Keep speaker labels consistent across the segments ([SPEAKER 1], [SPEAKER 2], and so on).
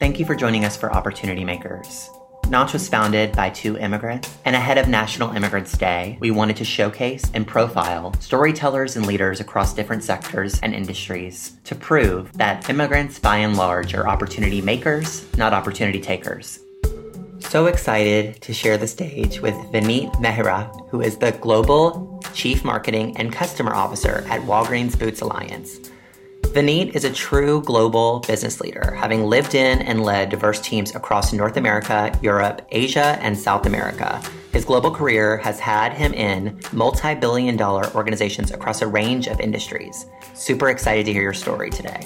[SPEAKER 1] Thank you for joining us for Opportunity Makers. Knotch was founded by two immigrants, and ahead of National Immigrants Day, we wanted to showcase and profile storytellers and leaders across different sectors and industries to prove that immigrants, by and large, are opportunity makers, not opportunity takers. So excited to share the stage with Vineet Mehra, who is the Global Chief Marketing and Customer Officer at Walgreens Boots Alliance. Vineet is a true global business leader, having lived in and led diverse teams across North America, Europe, Asia, and South America. His global career has had him in multi billion dollar organizations across a range of industries. Super excited to hear your story today.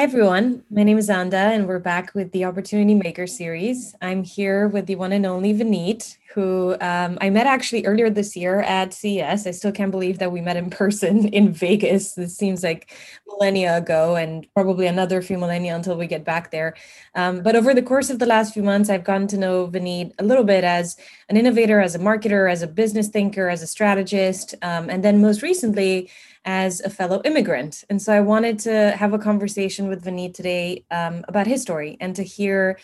[SPEAKER 2] Hi, everyone. My name is Anda, and we're back with the Opportunity Maker series. I'm here with the one and only Vineet, who um, I met actually earlier this year at CES. I still can't believe that we met in person in Vegas. This seems like millennia ago, and probably another few millennia until we get back there. Um, but over the course of the last few months, I've gotten to know Vineet a little bit as an innovator, as a marketer, as a business thinker, as a strategist, um, and then most recently, as a fellow immigrant. And so I wanted to have a conversation with Vineet today um, about his story and to hear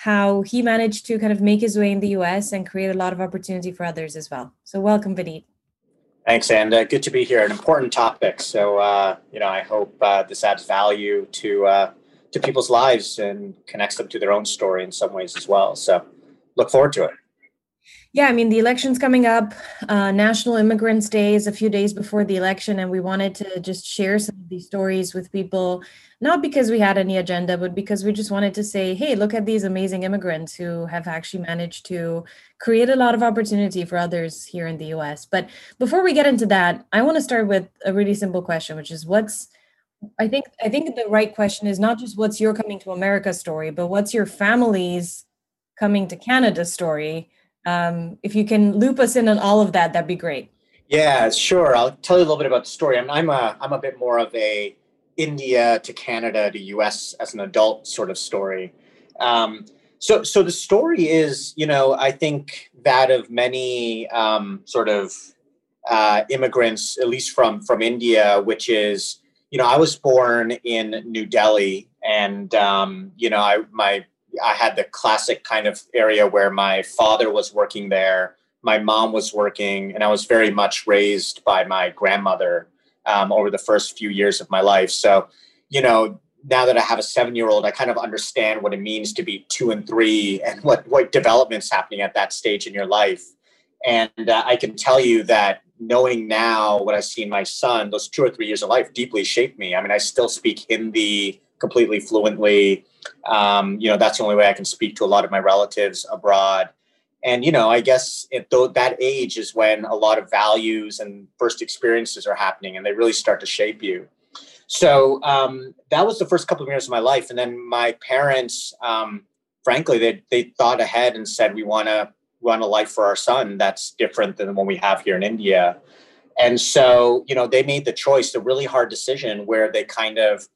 [SPEAKER 2] how he managed to kind of make his way in the US and create a lot of opportunity for others as well. So welcome, Vineet.
[SPEAKER 3] Thanks, and uh, good to be here. An important topic. So, uh, you know, I hope uh, this adds value to uh, to people's lives and connects them to their own story in some ways as well. So, look forward to it.
[SPEAKER 2] Yeah, I mean, the election's coming up. Uh, National Immigrants Day is a few days before the election, and we wanted to just share some of these stories with people, not because we had any agenda, but because we just wanted to say, hey, look at these amazing immigrants who have actually managed to create a lot of opportunity for others here in the US. But before we get into that, I want to start with a really simple question, which is what's I think I think the right question is not just what's your coming to America story, but what's your family's coming to Canada story um, if you can loop us in on all of that, that'd be great.
[SPEAKER 3] Yeah, sure. I'll tell you a little bit about the story. I'm, I'm a I'm a bit more of a India to Canada to U.S. as an adult sort of story. Um, so so the story is, you know, I think that of many um, sort of uh, immigrants, at least from from India, which is, you know, I was born in New Delhi, and um, you know, I my I had the classic kind of area where my father was working there, my mom was working, and I was very much raised by my grandmother um, over the first few years of my life. So, you know, now that I have a seven year old, I kind of understand what it means to be two and three and what, what development's happening at that stage in your life. And uh, I can tell you that knowing now what I see in my son, those two or three years of life deeply shaped me. I mean, I still speak Hindi completely fluently. Um, you know, that's the only way I can speak to a lot of my relatives abroad. And you know, I guess at that age is when a lot of values and first experiences are happening, and they really start to shape you. So um, that was the first couple of years of my life, and then my parents, um, frankly, they they thought ahead and said, "We want to run a life for our son that's different than the one we have here in India." And so, you know, they made the choice, the really hard decision, where they kind of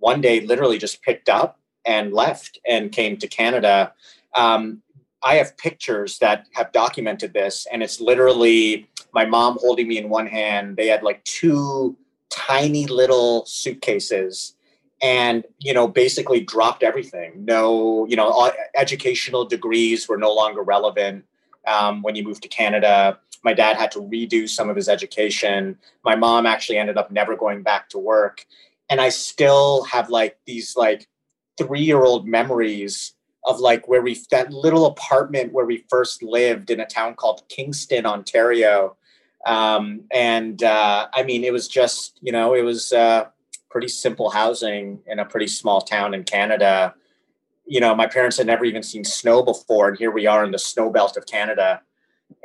[SPEAKER 3] one day literally just picked up and left and came to Canada. Um, I have pictures that have documented this, and it's literally my mom holding me in one hand. They had like two tiny little suitcases and you know basically dropped everything no you know educational degrees were no longer relevant um, when you moved to canada my dad had to redo some of his education my mom actually ended up never going back to work and I still have like these like three year old memories of like where we that little apartment where we first lived in a town called Kingston, Ontario. Um, and uh, I mean, it was just you know it was uh, pretty simple housing in a pretty small town in Canada. You know, my parents had never even seen snow before, and here we are in the snow belt of Canada.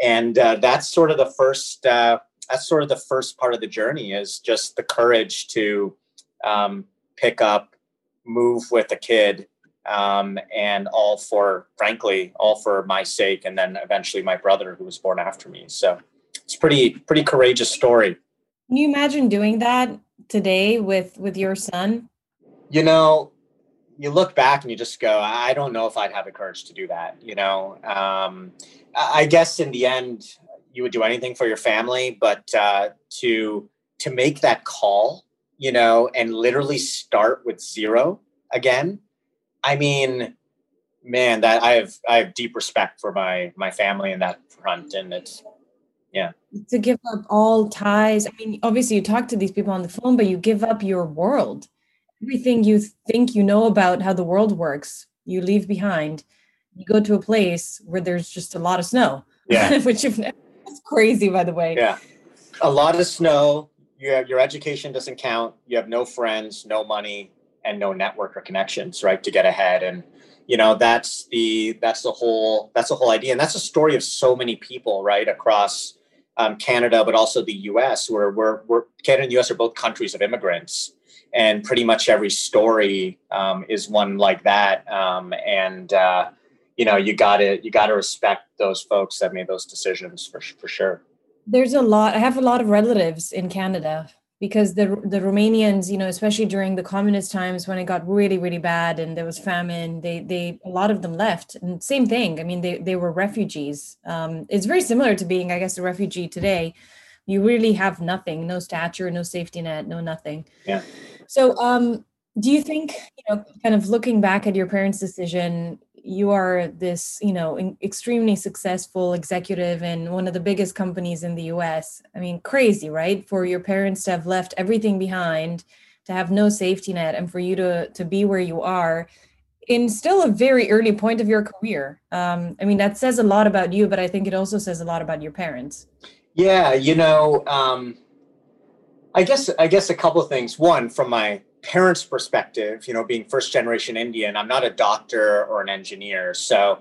[SPEAKER 3] And uh, that's sort of the first. Uh, that's sort of the first part of the journey is just the courage to um, pick up, move with a kid, um, and all for, frankly, all for my sake, and then eventually my brother who was born after me. So it's pretty, pretty courageous story.
[SPEAKER 2] Can you imagine doing that today with with your son?
[SPEAKER 3] You know, you look back and you just go, I don't know if I'd have the courage to do that. You know, um, I guess in the end, you would do anything for your family, but uh, to to make that call, you know, and literally start with zero again. I mean, man, that I have I have deep respect for my my family in that front, and it's yeah.
[SPEAKER 2] To give up all ties. I mean, obviously, you talk to these people on the phone, but you give up your world everything you think you know about how the world works, you leave behind. You go to a place where there's just a lot of snow.
[SPEAKER 3] Yeah.
[SPEAKER 2] which if that's crazy, by the way.
[SPEAKER 3] Yeah. A lot of snow. You have, your education doesn't count. You have no friends, no money, and no network or connections, right, to get ahead. And you know that's the that's the whole that's the whole idea, and that's a story of so many people, right, across um, Canada, but also the U.S., where we're, we're Canada and the U.S. are both countries of immigrants, and pretty much every story um, is one like that. Um, and uh, you know, you got to you got to respect those folks that made those decisions for for sure.
[SPEAKER 2] There's a lot. I have a lot of relatives in Canada because the the Romanians, you know, especially during the communist times when it got really really bad and there was famine, they they a lot of them left. And same thing. I mean, they they were refugees. Um, it's very similar to being, I guess, a refugee today. You really have nothing, no stature, no safety net, no nothing.
[SPEAKER 3] Yeah.
[SPEAKER 2] So, um, do you think, you know, kind of looking back at your parents' decision, you are this, you know, extremely successful executive in one of the biggest companies in the US. I mean, crazy, right? For your parents to have left everything behind, to have no safety net, and for you to to be where you are in still a very early point of your career. Um, I mean, that says a lot about you, but I think it also says a lot about your parents.
[SPEAKER 3] Yeah, you know, um, I guess I guess a couple things. One, from my parents' perspective, you know, being first generation Indian, I'm not a doctor or an engineer, so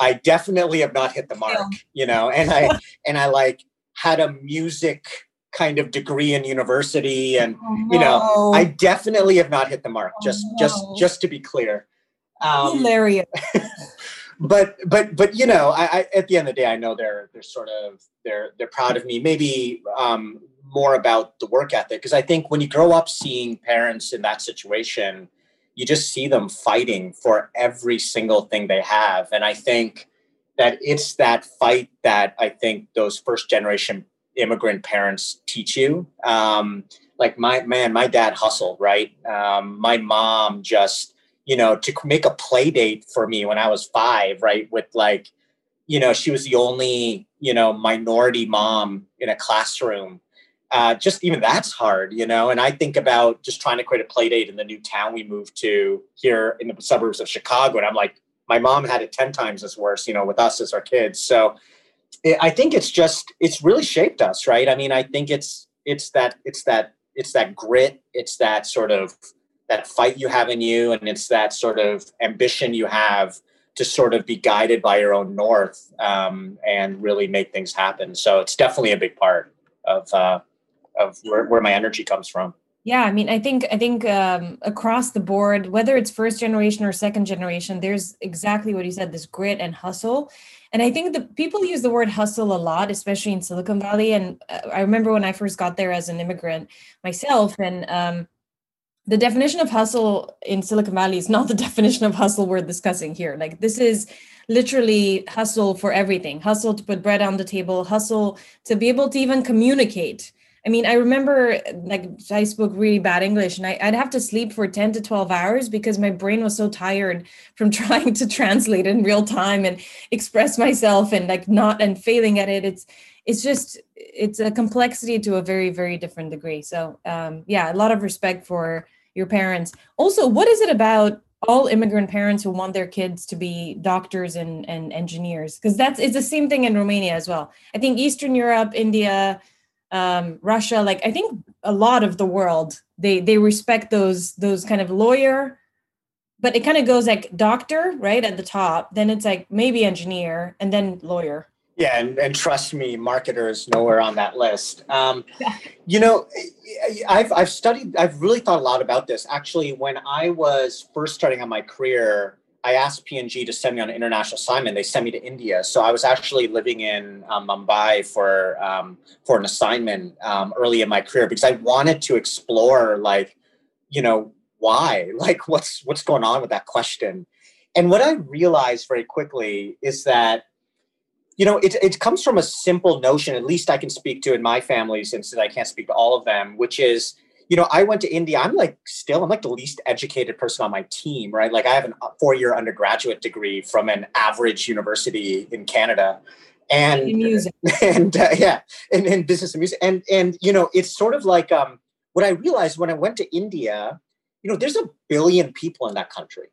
[SPEAKER 3] I definitely have not hit the mark. You know, and I and I like had a music kind of degree in university, and oh, you know, I definitely have not hit the mark. Oh, just no. just just to be clear.
[SPEAKER 2] Um, Hilarious.
[SPEAKER 3] but but but you know, I, I, at the end of the day, I know they're they're sort of they're they're proud of me. Maybe um, more about the work ethic because I think when you grow up seeing parents in that situation, you just see them fighting for every single thing they have, and I think that it's that fight that I think those first generation immigrant parents teach you. Um, like my man, my dad hustled, right? Um, my mom just, you know, to make a play date for me when I was five, right? With like, you know, she was the only, you know, minority mom in a classroom uh, just even that's hard, you know. And I think about just trying to create a play date in the new town we moved to here in the suburbs of Chicago, and I'm like, my mom had it ten times as worse, you know, with us as our kids. So it, I think it's just it's really shaped us, right? I mean, I think it's it's that it's that it's that grit, it's that sort of that fight you have in you, and it's that sort of ambition you have to sort of be guided by your own north um, and really make things happen. So it's definitely a big part of uh, of where, where my energy comes from.
[SPEAKER 2] Yeah i mean i think i think um, across the board whether it's first generation or second generation there's exactly what you said this grit and hustle. And i think the people use the word hustle a lot especially in silicon valley. And uh, i remember when i first got there as an immigrant myself and um, the definition of hustle in silicon valley is not the definition of hustle we're discussing here. Like this is literally hustle for everything. Hustle to put bread on the table hustle to be able to even communicate I mean, I remember like I spoke really bad English and I, would have to sleep for 10 to 12 hours because my brain was so tired from trying to translate in real time and express myself and like not and failing at it. It's it's just it's a complexity to a very, very different degree. So um yeah, a lot of respect for your parents. Also, what is it about all immigrant parents who want their kids to be doctors and, and engineers? Because that's it's the same thing in Romania as well. I think Eastern Europe, India, um, Russia, like I think a lot of the world, they they respect those those kind of lawyer, but it kind of goes like doctor right at the top, then it's like maybe engineer and then lawyer.
[SPEAKER 3] Yeah, and, and trust me, marketers nowhere on that list. Um, you know, I've I've studied, I've really thought a lot about this. Actually, when I was first starting on my career, I asked P&G to send me on an international assignment. They sent me to India, so I was actually living in um, Mumbai for um, for an assignment um, early in my career because I wanted to explore, like, you know, why? Like, what's what's going on with that question? And what I realized very quickly is that, you know, it, it comes from a simple notion, at least I can speak to in my family, since I can't speak to all of them, which is, you know, I went to India. I'm like still, I'm like the least educated person on my team, right? Like I have a four year undergraduate degree from an average university in Canada. And music. and uh, yeah, and, and business and music. And, and, you know, it's sort of like um, what I realized when I went to India, you know, there's a billion people in that country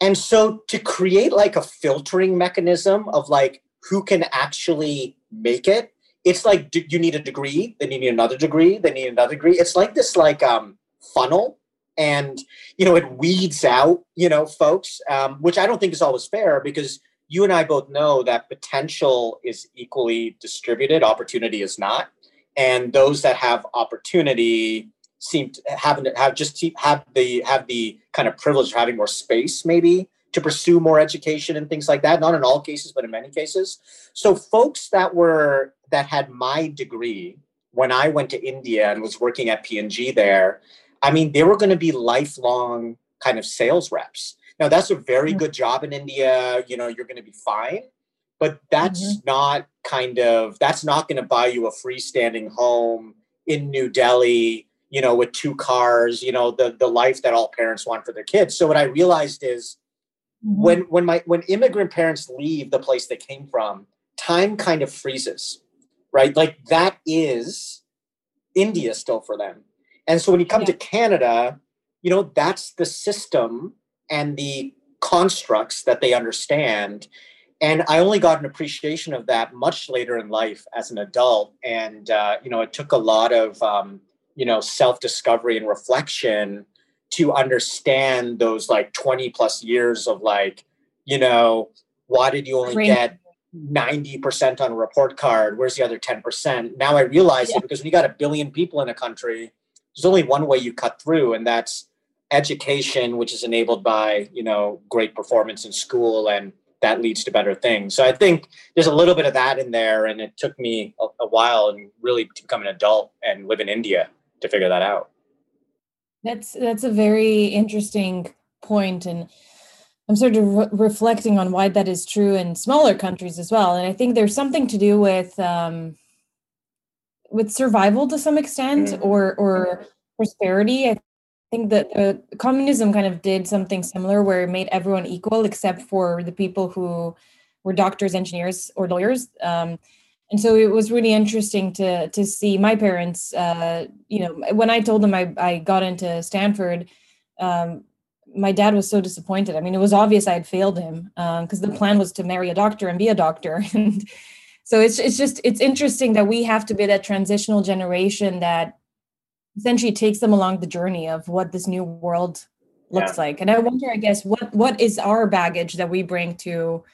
[SPEAKER 3] and so to create like a filtering mechanism of like who can actually make it, it's like you need a degree, then you need another degree, then you need another degree. It's like this like um, funnel, and you know it weeds out you know folks, um, which I don't think is always fair because you and I both know that potential is equally distributed, opportunity is not, and those that have opportunity seem to have have just have the have the kind of privilege of having more space maybe to pursue more education and things like that not in all cases but in many cases so folks that were that had my degree when i went to india and was working at P&G there i mean they were going to be lifelong kind of sales reps now that's a very mm-hmm. good job in india you know you're going to be fine but that's mm-hmm. not kind of that's not going to buy you a freestanding home in new delhi you know, with two cars, you know, the the life that all parents want for their kids. So what I realized is mm-hmm. when when my when immigrant parents leave the place they came from, time kind of freezes, right? Like that is India still for them. And so when you come yeah. to Canada, you know, that's the system and the constructs that they understand. And I only got an appreciation of that much later in life as an adult. And, uh, you know, it took a lot of, um, you know self discovery and reflection to understand those like 20 plus years of like you know why did you only get 90% on a report card where's the other 10% now i realize yeah. it because when you got a billion people in a country there's only one way you cut through and that's education which is enabled by you know great performance in school and that leads to better things so i think there's a little bit of that in there and it took me a, a while and really to become an adult and live in india to figure that out.
[SPEAKER 2] That's that's a very interesting point, and I'm sort of re- reflecting on why that is true in smaller countries as well. And I think there's something to do with um, with survival to some extent, mm-hmm. or or prosperity. I think that uh, communism kind of did something similar, where it made everyone equal except for the people who were doctors, engineers, or lawyers. Um, and so it was really interesting to to see my parents uh, you know when i told them i, I got into stanford um, my dad was so disappointed. I mean it was obvious i had failed him because um, the plan was to marry a doctor and be a doctor. And so it's, it's just it's interesting that we have to be that transitional generation that essentially takes them along the journey of what this new world looks yeah. like. And i wonder i guess what what is our baggage that we bring to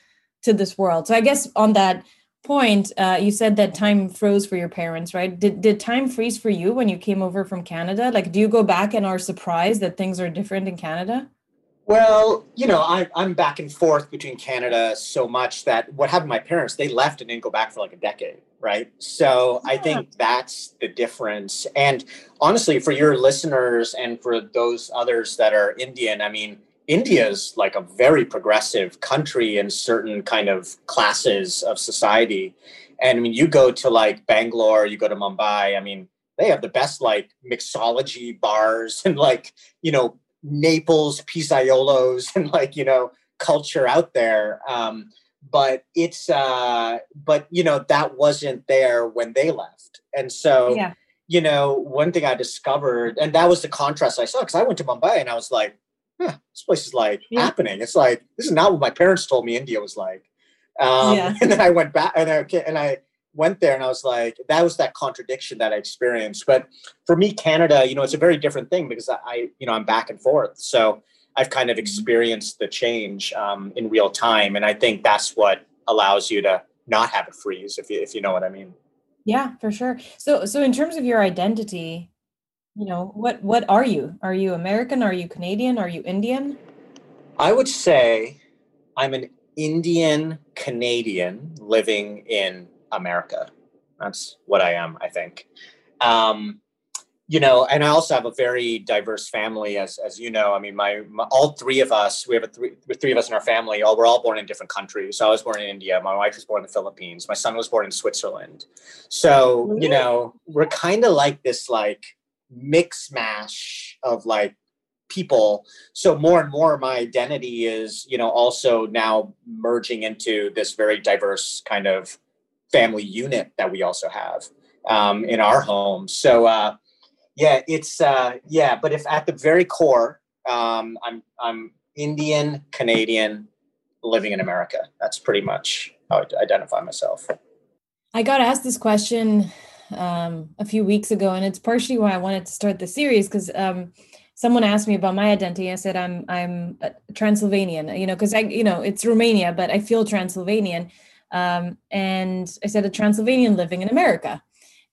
[SPEAKER 2] to this world? So i guess on that point, uh, you said that time froze for your parents, right? Did did time freeze for you when you came over from Canada? Like, do you go back and are surprised that things are different in Canada?
[SPEAKER 3] Well, you know, I, I'm back and forth between Canada so much that what happened to my parents, they left and didn't go back for like a decade, right? So yeah. I think that's the difference. And honestly, for your listeners and for those others that are Indian, I mean, India is like a very progressive country in certain kind of classes of society. And I mean, you go to like Bangalore, you go to Mumbai, I mean, they have the best like mixology bars and like, you know, Naples, pizzaiolos and like, you know, culture out there. Um, but it's, uh, but, you know, that wasn't there when they left. And so, yeah. you know, one thing I discovered, and that was the contrast I saw, because I went to Mumbai and I was like, huh, this place is like yeah. happening. It's like this is not what my parents told me India was like. Um, yeah. And then I went back and I and I went there and I was like, that was that contradiction that I experienced. But for me, Canada, you know, it's a very different thing because I, you know, I'm back and forth. So I've kind of mm-hmm. experienced the change um, in real time, and I think that's what allows you to not have it freeze, if you if you know what I mean.
[SPEAKER 2] Yeah, for sure. So so in terms of your identity, you know what what are you are you american are you canadian are you indian
[SPEAKER 3] i would say i'm an indian canadian living in america that's what i am i think um, you know, and I also have a very diverse family, as as you know. I mean, my, my all three of us, we have a three three of us in our family. All we're all born in different countries. So I was born in India. My wife was born in the Philippines. My son was born in Switzerland. So you know, we're kind of like this like mix mash of like people. So more and more, my identity is you know also now merging into this very diverse kind of family unit that we also have um, in our home. So. uh yeah, it's uh, yeah, but if at the very core, um, I'm I'm Indian Canadian living in America. That's pretty much how I identify myself.
[SPEAKER 2] I got asked this question um, a few weeks ago, and it's partially why I wanted to start the series because um, someone asked me about my identity. I said I'm I'm Transylvanian, you know, because I you know it's Romania, but I feel Transylvanian, um, and I said a Transylvanian living in America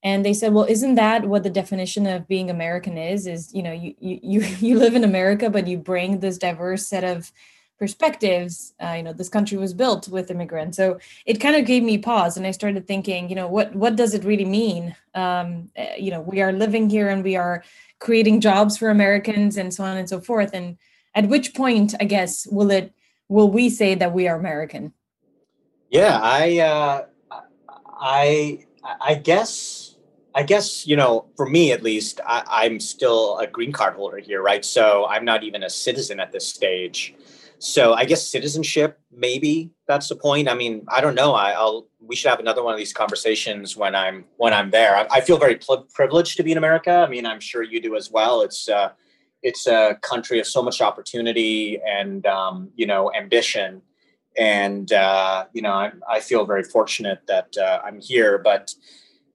[SPEAKER 2] and they said well isn't that what the definition of being american is is you know you you you live in america but you bring this diverse set of perspectives uh, you know this country was built with immigrants so it kind of gave me pause and i started thinking you know what what does it really mean um, eh, you know we are living here and we are creating jobs for americans and so on and so forth and at which point i guess will it will we say that we are american
[SPEAKER 3] yeah i uh i i guess I guess, you know, for me at least, I, I, am still a green card holder here, right? So I'm not even a citizen at this stage. So I guess citizenship, maybe that's the point. I mean, I don't know. I, will we should have another one of these conversations when I'm when I'm there. I, I feel very pl- privileged to be in America. I mean, I'm sure you do as well. It's uh, it's a country of so much opportunity and um, you know ambition, and uh, you know I, I feel very fortunate that uh, I'm here. But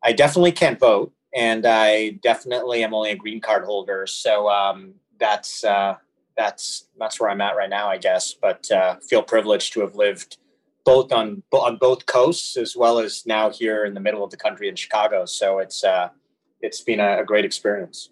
[SPEAKER 3] I definitely can't vote, and I definitely am only a green card holder. So um, that's uh, that's that's where I'm at right now, I guess. But uh, feel privileged to have lived both on on both coasts as well as now here in the middle of the country in Chicago. So it's uh, it's been a, a great experience.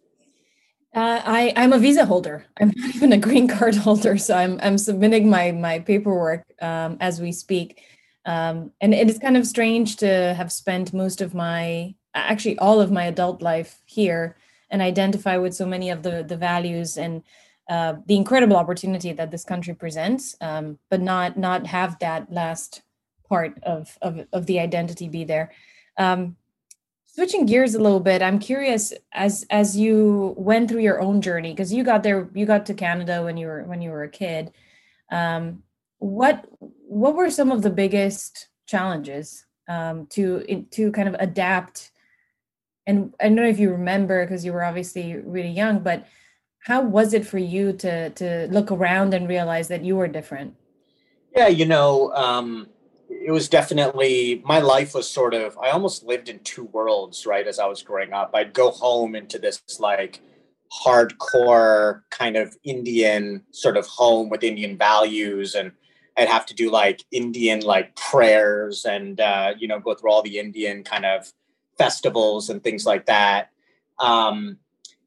[SPEAKER 2] Uh, I, I'm a visa holder. I'm not even a green card holder, so I'm I'm submitting my my paperwork um, as we speak. Um, and it is kind of strange to have spent most of my, actually all of my adult life here and identify with so many of the, the values and uh, the incredible opportunity that this country presents, um, but not not have that last part of, of, of the identity be there. Um, switching gears a little bit, I'm curious as as you went through your own journey because you got there, you got to Canada when you were when you were a kid. Um, what what were some of the biggest challenges um, to to kind of adapt? And I don't know if you remember because you were obviously really young, but how was it for you to to look around and realize that you were different?
[SPEAKER 3] Yeah, you know, um, it was definitely my life was sort of I almost lived in two worlds, right? As I was growing up, I'd go home into this like hardcore kind of Indian sort of home with Indian values and I'd have to do like Indian like prayers and uh, you know go through all the Indian kind of festivals and things like that. Um,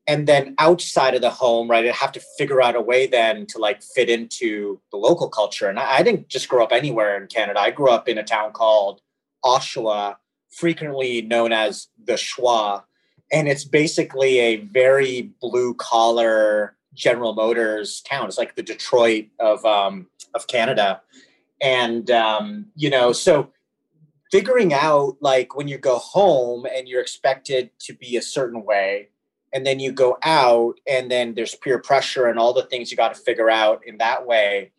[SPEAKER 3] and then outside of the home, right, I'd have to figure out a way then to like fit into the local culture. And I, I didn't just grow up anywhere in Canada. I grew up in a town called Oshawa, frequently known as the Schwa. And it's basically a very blue collar General Motors town. It's like the Detroit of um, of Canada, and um, you know, so figuring out like when you go home and you're expected to be a certain way, and then you go out and then there's peer pressure and all the things you got to figure out in that way.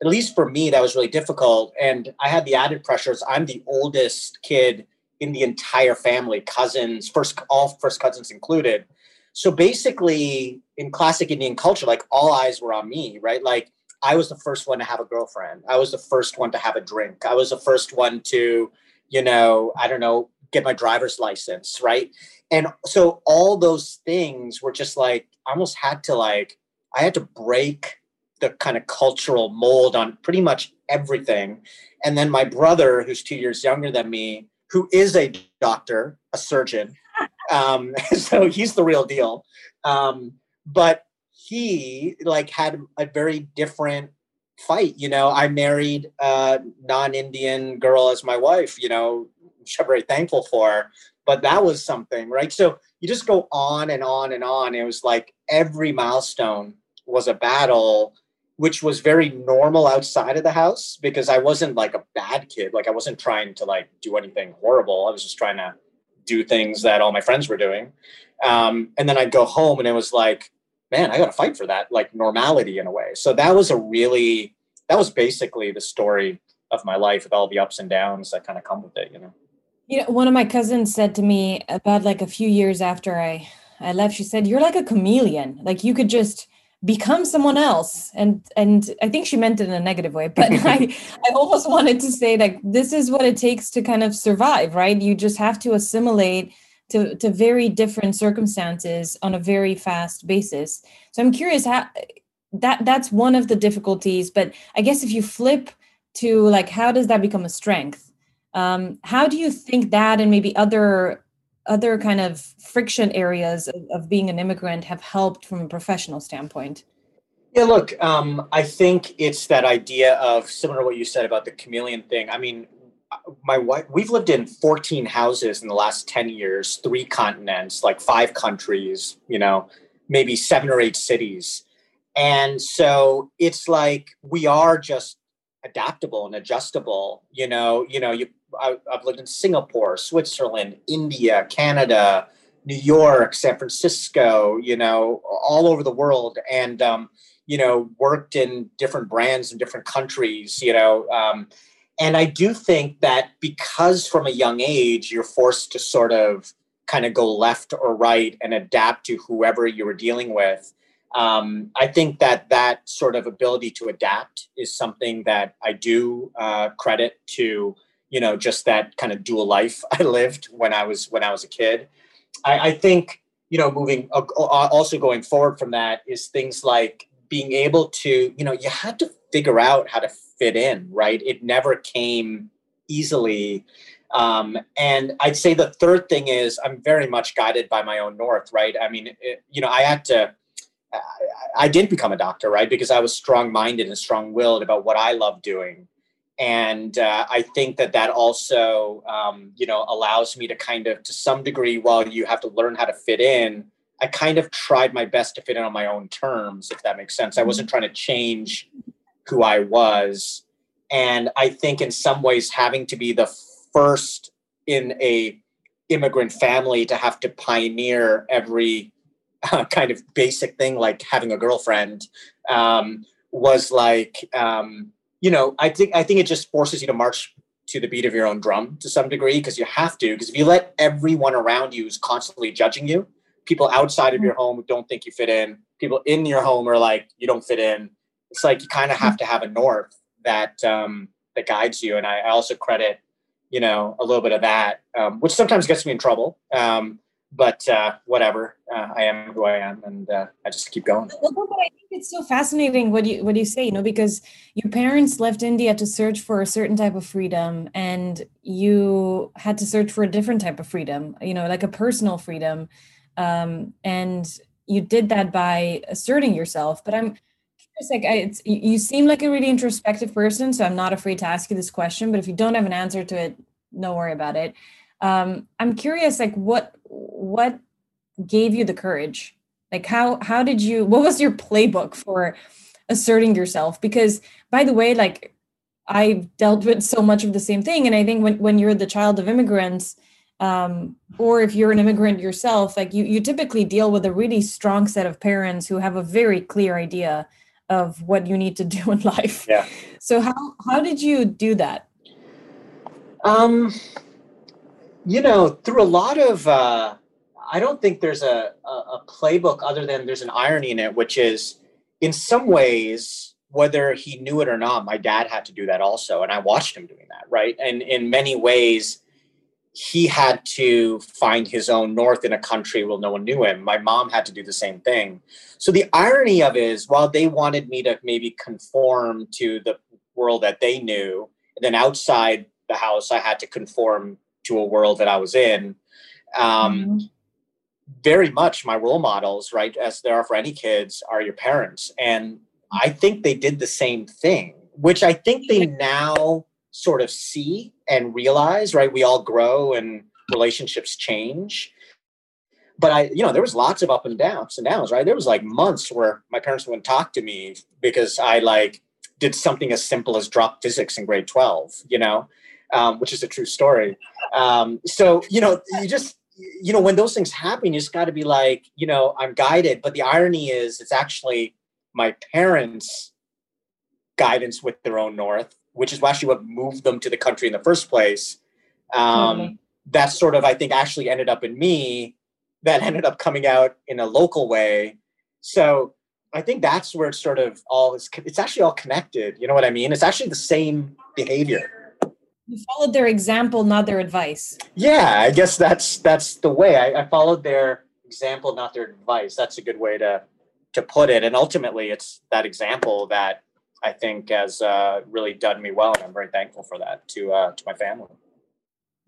[SPEAKER 3] At least for me, that was really difficult, and I had the added pressures. I'm the oldest kid in the entire family, cousins, first all first cousins included. So basically, in classic Indian culture, like all eyes were on me, right? Like I was the first one to have a girlfriend. I was the first one to have a drink. I was the first one to, you know, I don't know, get my driver's license, right? And so all those things were just like, I almost had to like, I had to break the kind of cultural mold on pretty much everything. And then my brother, who's two years younger than me, who is a doctor, a surgeon, um, so he's the real deal. Um, but he like had a very different fight. You know, I married a non-Indian girl as my wife. You know, which I'm very thankful for. But that was something, right? So you just go on and on and on. It was like every milestone was a battle, which was very normal outside of the house because I wasn't like a bad kid. Like I wasn't trying to like do anything horrible. I was just trying to do things that all my friends were doing. Um, and then I'd go home and it was like, man, I got to fight for that, like normality in a way. So that was a really, that was basically the story of my life with all the ups and downs that kind of come with it, you know.
[SPEAKER 2] You know, one of my cousins said to me about like a few years after I I left, she said, "You're like a chameleon. Like you could just become someone else." And and I think she meant it in a negative way, but I I almost wanted to say like this is what it takes to kind of survive, right? You just have to assimilate to to very different circumstances on a very fast basis. So I'm curious how that that's one of the difficulties, but I guess if you flip to like how does that become a strength? Um, how do you think that and maybe other other kind of friction areas of, of being an immigrant have helped from a professional standpoint?
[SPEAKER 3] Yeah, look, um, I think it's that idea of similar to what you said about the chameleon thing. I mean, my wife, we've lived in 14 houses in the last 10 years, three continents, like five countries, you know, maybe seven or eight cities. And so it's like we are just adaptable and adjustable. You know, you know, you I, have lived in Singapore, Switzerland, India, Canada, New York, San Francisco, you know, all over the world, and um, you know, worked in different brands in different countries, you know. Um, and I do think that because from a young age you're forced to sort of kind of go left or right and adapt to whoever you were dealing with. Um, I think that that sort of ability to adapt is something that I do uh, credit to you know just that kind of dual life i lived when i was when i was a kid. I, I think you know moving uh, also going forward from that is things like being able to you know you had to figure out how to fit in right? It never came easily. Um, and i'd say the third thing is i'm very much guided by my own north right? I mean it, you know i had to I, I didn't become a doctor right? Because i was strong-minded and strong-willed about what i love doing and uh, I think that that also um, you know allows me to kind of to some degree while you have to learn how to fit in I kind of tried my best to fit in on my own terms if that makes sense. I wasn't trying to change who I was. And I think in some ways having to be the first in a immigrant family to have to pioneer every uh, kind of basic thing like having a girlfriend um, was like um, you know, I think I think it just forces you to march to the beat of your own drum to some degree because you have to. Because if you let everyone around you is constantly judging you, people outside of your mm-hmm. home don't think you fit in, people in your home are like you don't fit in. It's like you kind of have to have a north that um, that guides you. And I, I also credit, you know, a little bit of that, um, which sometimes gets me in trouble. Um, but uh, whatever. Uh, I am who I am, and uh, I just keep going.
[SPEAKER 2] Well, but I think it's so fascinating what you what you say. You know, because your parents left India to search for a certain type of freedom, and you had to search for a different type of freedom. You know, like a personal freedom, um, and you did that by asserting yourself. But I'm curious, like, I, it's, you seem like a really introspective person, so I'm not afraid to ask you this question. But if you don't have an answer to it, no worry about it um, i'm curious like what what gave you the courage? Like how how did you what was your playbook for asserting yourself? Because by the way like i've dealt with so much of the same thing and i think when, when you're the child of immigrants um, or if you're an immigrant yourself like you you typically deal with a really strong set of parents who have a very clear idea of what you need to do in life.
[SPEAKER 3] Yeah.
[SPEAKER 2] So how how did you do that?
[SPEAKER 3] Um you know, through a lot of, uh, I don't think there's a, a, a playbook other than there's an irony in it, which is in some ways, whether he knew it or not, my dad had to do that also. And I watched him doing that, right? And in many ways, he had to find his own north in a country where no one knew him. My mom had to do the same thing. So the irony of it is, while they wanted me to maybe conform to the world that they knew, then outside the house, I had to conform to a world that I was in. Um, mm-hmm. Very much my role models, right, as there are for any kids, are your parents. And I think they did the same thing, which I think they now sort of see and realize, right? We all grow and relationships change but I, you know, there was lots of up and downs and downs, right? There was like months where my parents wouldn't talk to me because I like did something as simple as drop physics in grade 12, you know, um, which is a true story. Um, so, you know, you just, you know, when those things happen, you just got to be like, you know, I'm guided. But the irony is, it's actually my parents' guidance with their own north, which is actually what moved them to the country in the first place. Um, mm-hmm. That sort of, I think, actually ended up in me that ended up coming out in a local way. So I think that's where it's sort of all is. It's actually all connected. You know what I mean? It's actually the same behavior.
[SPEAKER 2] You followed their example, not their advice.
[SPEAKER 3] Yeah, I guess that's that's the way. I, I followed their example, not their advice. That's a good way to to put it. And ultimately, it's that example that I think has uh, really done me well, and I'm very thankful for that to uh, to my family.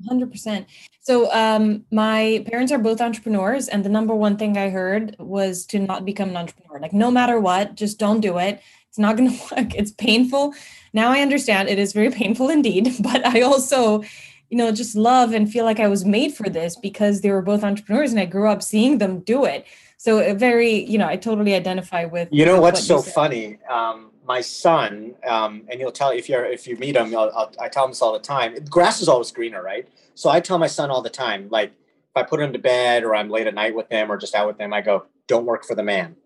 [SPEAKER 2] 100%. So, um, my parents are both entrepreneurs, and the number one thing I heard was to not become an entrepreneur. Like, no matter what, just don't do it. It's not going to work. It's painful. Now I understand it is very painful indeed, but I also, you know, just love and feel like I was made for this because they were both entrepreneurs and I grew up seeing them do it. So, very, you know, I totally identify with.
[SPEAKER 3] You know what's what so funny? Um, my son, um, and you'll tell if you're if you meet him, I'll, I'll, i tell him this all the time. Grass is always greener, right? So I tell my son all the time, like if I put him to bed or I'm late at night with him or just out with him, I go, "Don't work for the man."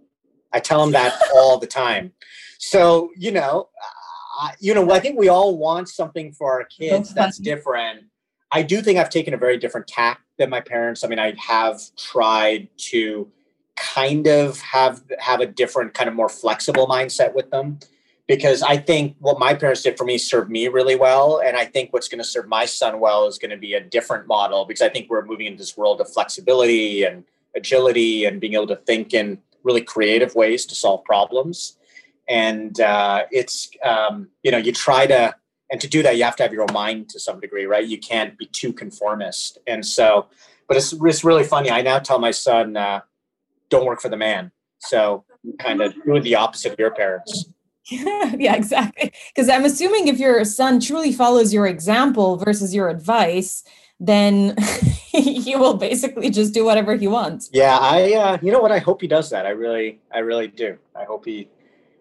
[SPEAKER 3] I tell him that all the time. So you know, uh, you know, I think we all want something for our kids that's different. I do think I've taken a very different tack than my parents. I mean, I have tried to kind of have have a different kind of more flexible mindset with them because I think what my parents did for me served me really well. And I think what's going to serve my son well is going to be a different model because I think we're moving into this world of flexibility and agility and being able to think in really creative ways to solve problems. And uh, it's, um, you know, you try to, and to do that, you have to have your own mind to some degree, right? You can't be too conformist. And so, but it's, it's really funny. I now tell my son, uh, don't work for the man. So kind of doing the opposite of your parents.
[SPEAKER 2] yeah, exactly. Because I'm assuming if your son truly follows your example versus your advice, then he will basically just do whatever he wants.
[SPEAKER 3] Yeah, I uh, you know what? I hope he does that. I really, I really do. I hope he,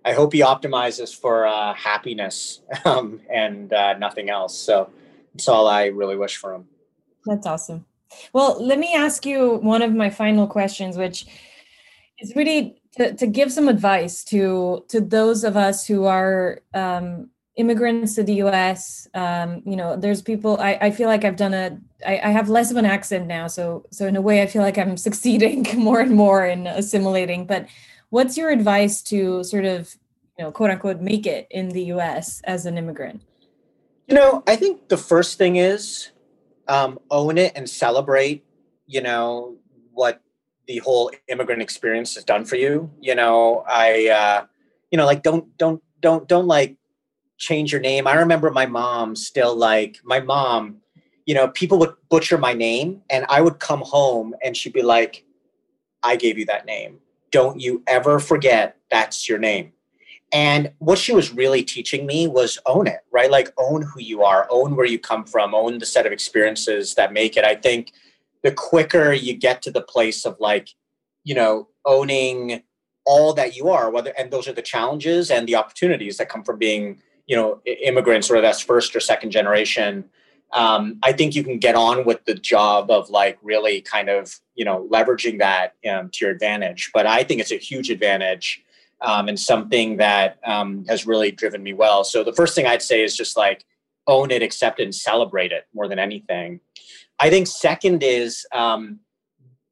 [SPEAKER 3] I hope he optimizes for uh, happiness um, and uh, nothing else. So that's all I really wish for him.
[SPEAKER 2] That's awesome. Well, let me ask you one of my final questions, which is really to, to give some advice to to those of us who are um, immigrants to the US. Um, you know, there's people. I, I feel like I've done a. I, I have less of an accent now, so so in a way, I feel like I'm succeeding more and more in assimilating. But what's your advice to sort of you know quote unquote make it in the US as an immigrant?
[SPEAKER 3] You know, I think the first thing is um, own it and celebrate. You know what the whole immigrant experience has done for you. You know, I, uh, you know, like don't don't don't don't like change your name. I remember my mom still like my mom. You know, people would butcher my name, and I would come home, and she'd be like, "I gave you that name. Don't you ever forget that's your name." And what she was really teaching me was own it, right? Like own who you are, own where you come from, own the set of experiences that make it. I think the quicker you get to the place of like you know owning all that you are whether and those are the challenges and the opportunities that come from being you know immigrants whether that's first or second generation um, i think you can get on with the job of like really kind of you know leveraging that um, to your advantage but i think it's a huge advantage um, and something that um, has really driven me well so the first thing i'd say is just like own it accept it and celebrate it more than anything I think second is, um,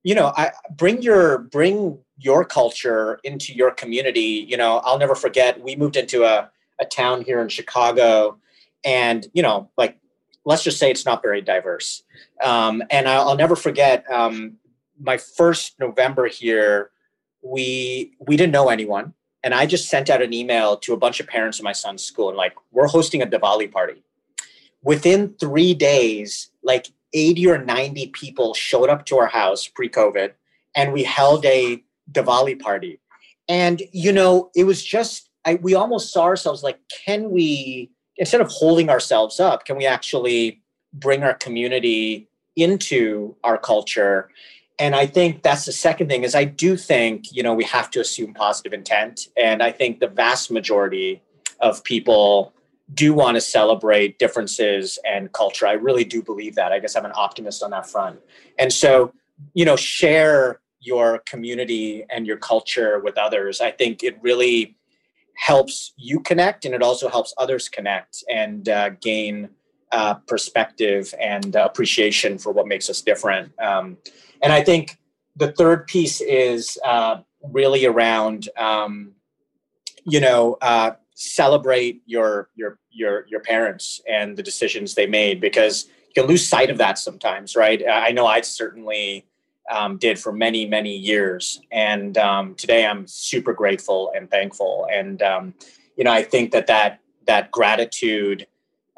[SPEAKER 3] you know, I bring your bring your culture into your community. You know, I'll never forget. We moved into a a town here in Chicago, and you know, like let's just say it's not very diverse. Um, and I'll, I'll, never forget um, my first November here. We we didn't know anyone, and I just sent out an email to a bunch of parents in my son's school, and like we're hosting a Diwali party. Within three days, like 80 or 90 people showed up to our house pre COVID and we held a Diwali party. And, you know, it was just, I, we almost saw ourselves like, can we, instead of holding ourselves up, can we actually bring our community into our culture? And i think that's the second thing is i do think you know we have to assume positive intent. And i think the vast majority of people do want to celebrate differences and culture. I really do believe that. I guess i'm an optimist on that front. And so you know share your community and your culture with others. I think it really helps you connect and it also helps others connect and uh, gain uh, perspective and appreciation for what makes us different. Um, and I think the third piece is uh, really around, um, you know, uh, celebrate your your your your parents and the decisions they made because you can lose sight of that sometimes, right? I know I certainly um, did for many many years, and um, today I'm super grateful and thankful. And um, you know, I think that that that gratitude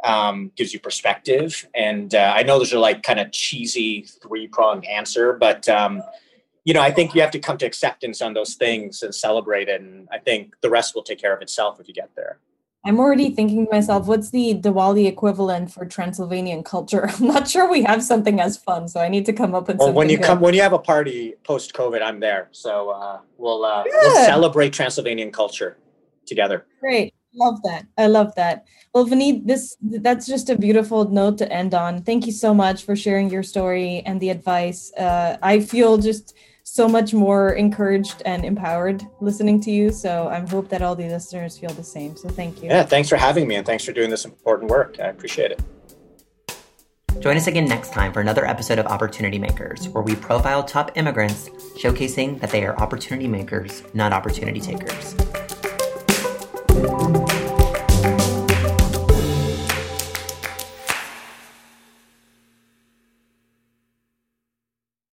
[SPEAKER 3] um, gives you perspective. And uh, I know those are like kind of cheesy three pronged answer, but um, you know, I think you have to come to acceptance on those things and celebrate it. And I think the rest will take care of itself if you get there.
[SPEAKER 2] I'm already thinking to myself, what's the Diwali equivalent for Transylvanian culture? I'm not sure we have something as fun, so I need to come up with.
[SPEAKER 3] Well, when you good. come, when you have a party post COVID, I'm there, so uh, we'll uh, we'll celebrate Transylvanian culture together.
[SPEAKER 2] Great love that i love that well Vineet, this that's just a beautiful note to end on thank you so much for sharing your story and the advice uh, i feel just so much more encouraged and empowered listening to you. So i hope that all the listeners feel the same. So thank you.
[SPEAKER 3] Yeah thanks for having me and thanks for doing this important work. I appreciate it.
[SPEAKER 1] Join us again next time for another episode of Opportunity Makers, where we profile top immigrants, showcasing that they are opportunity makers, not opportunity takers.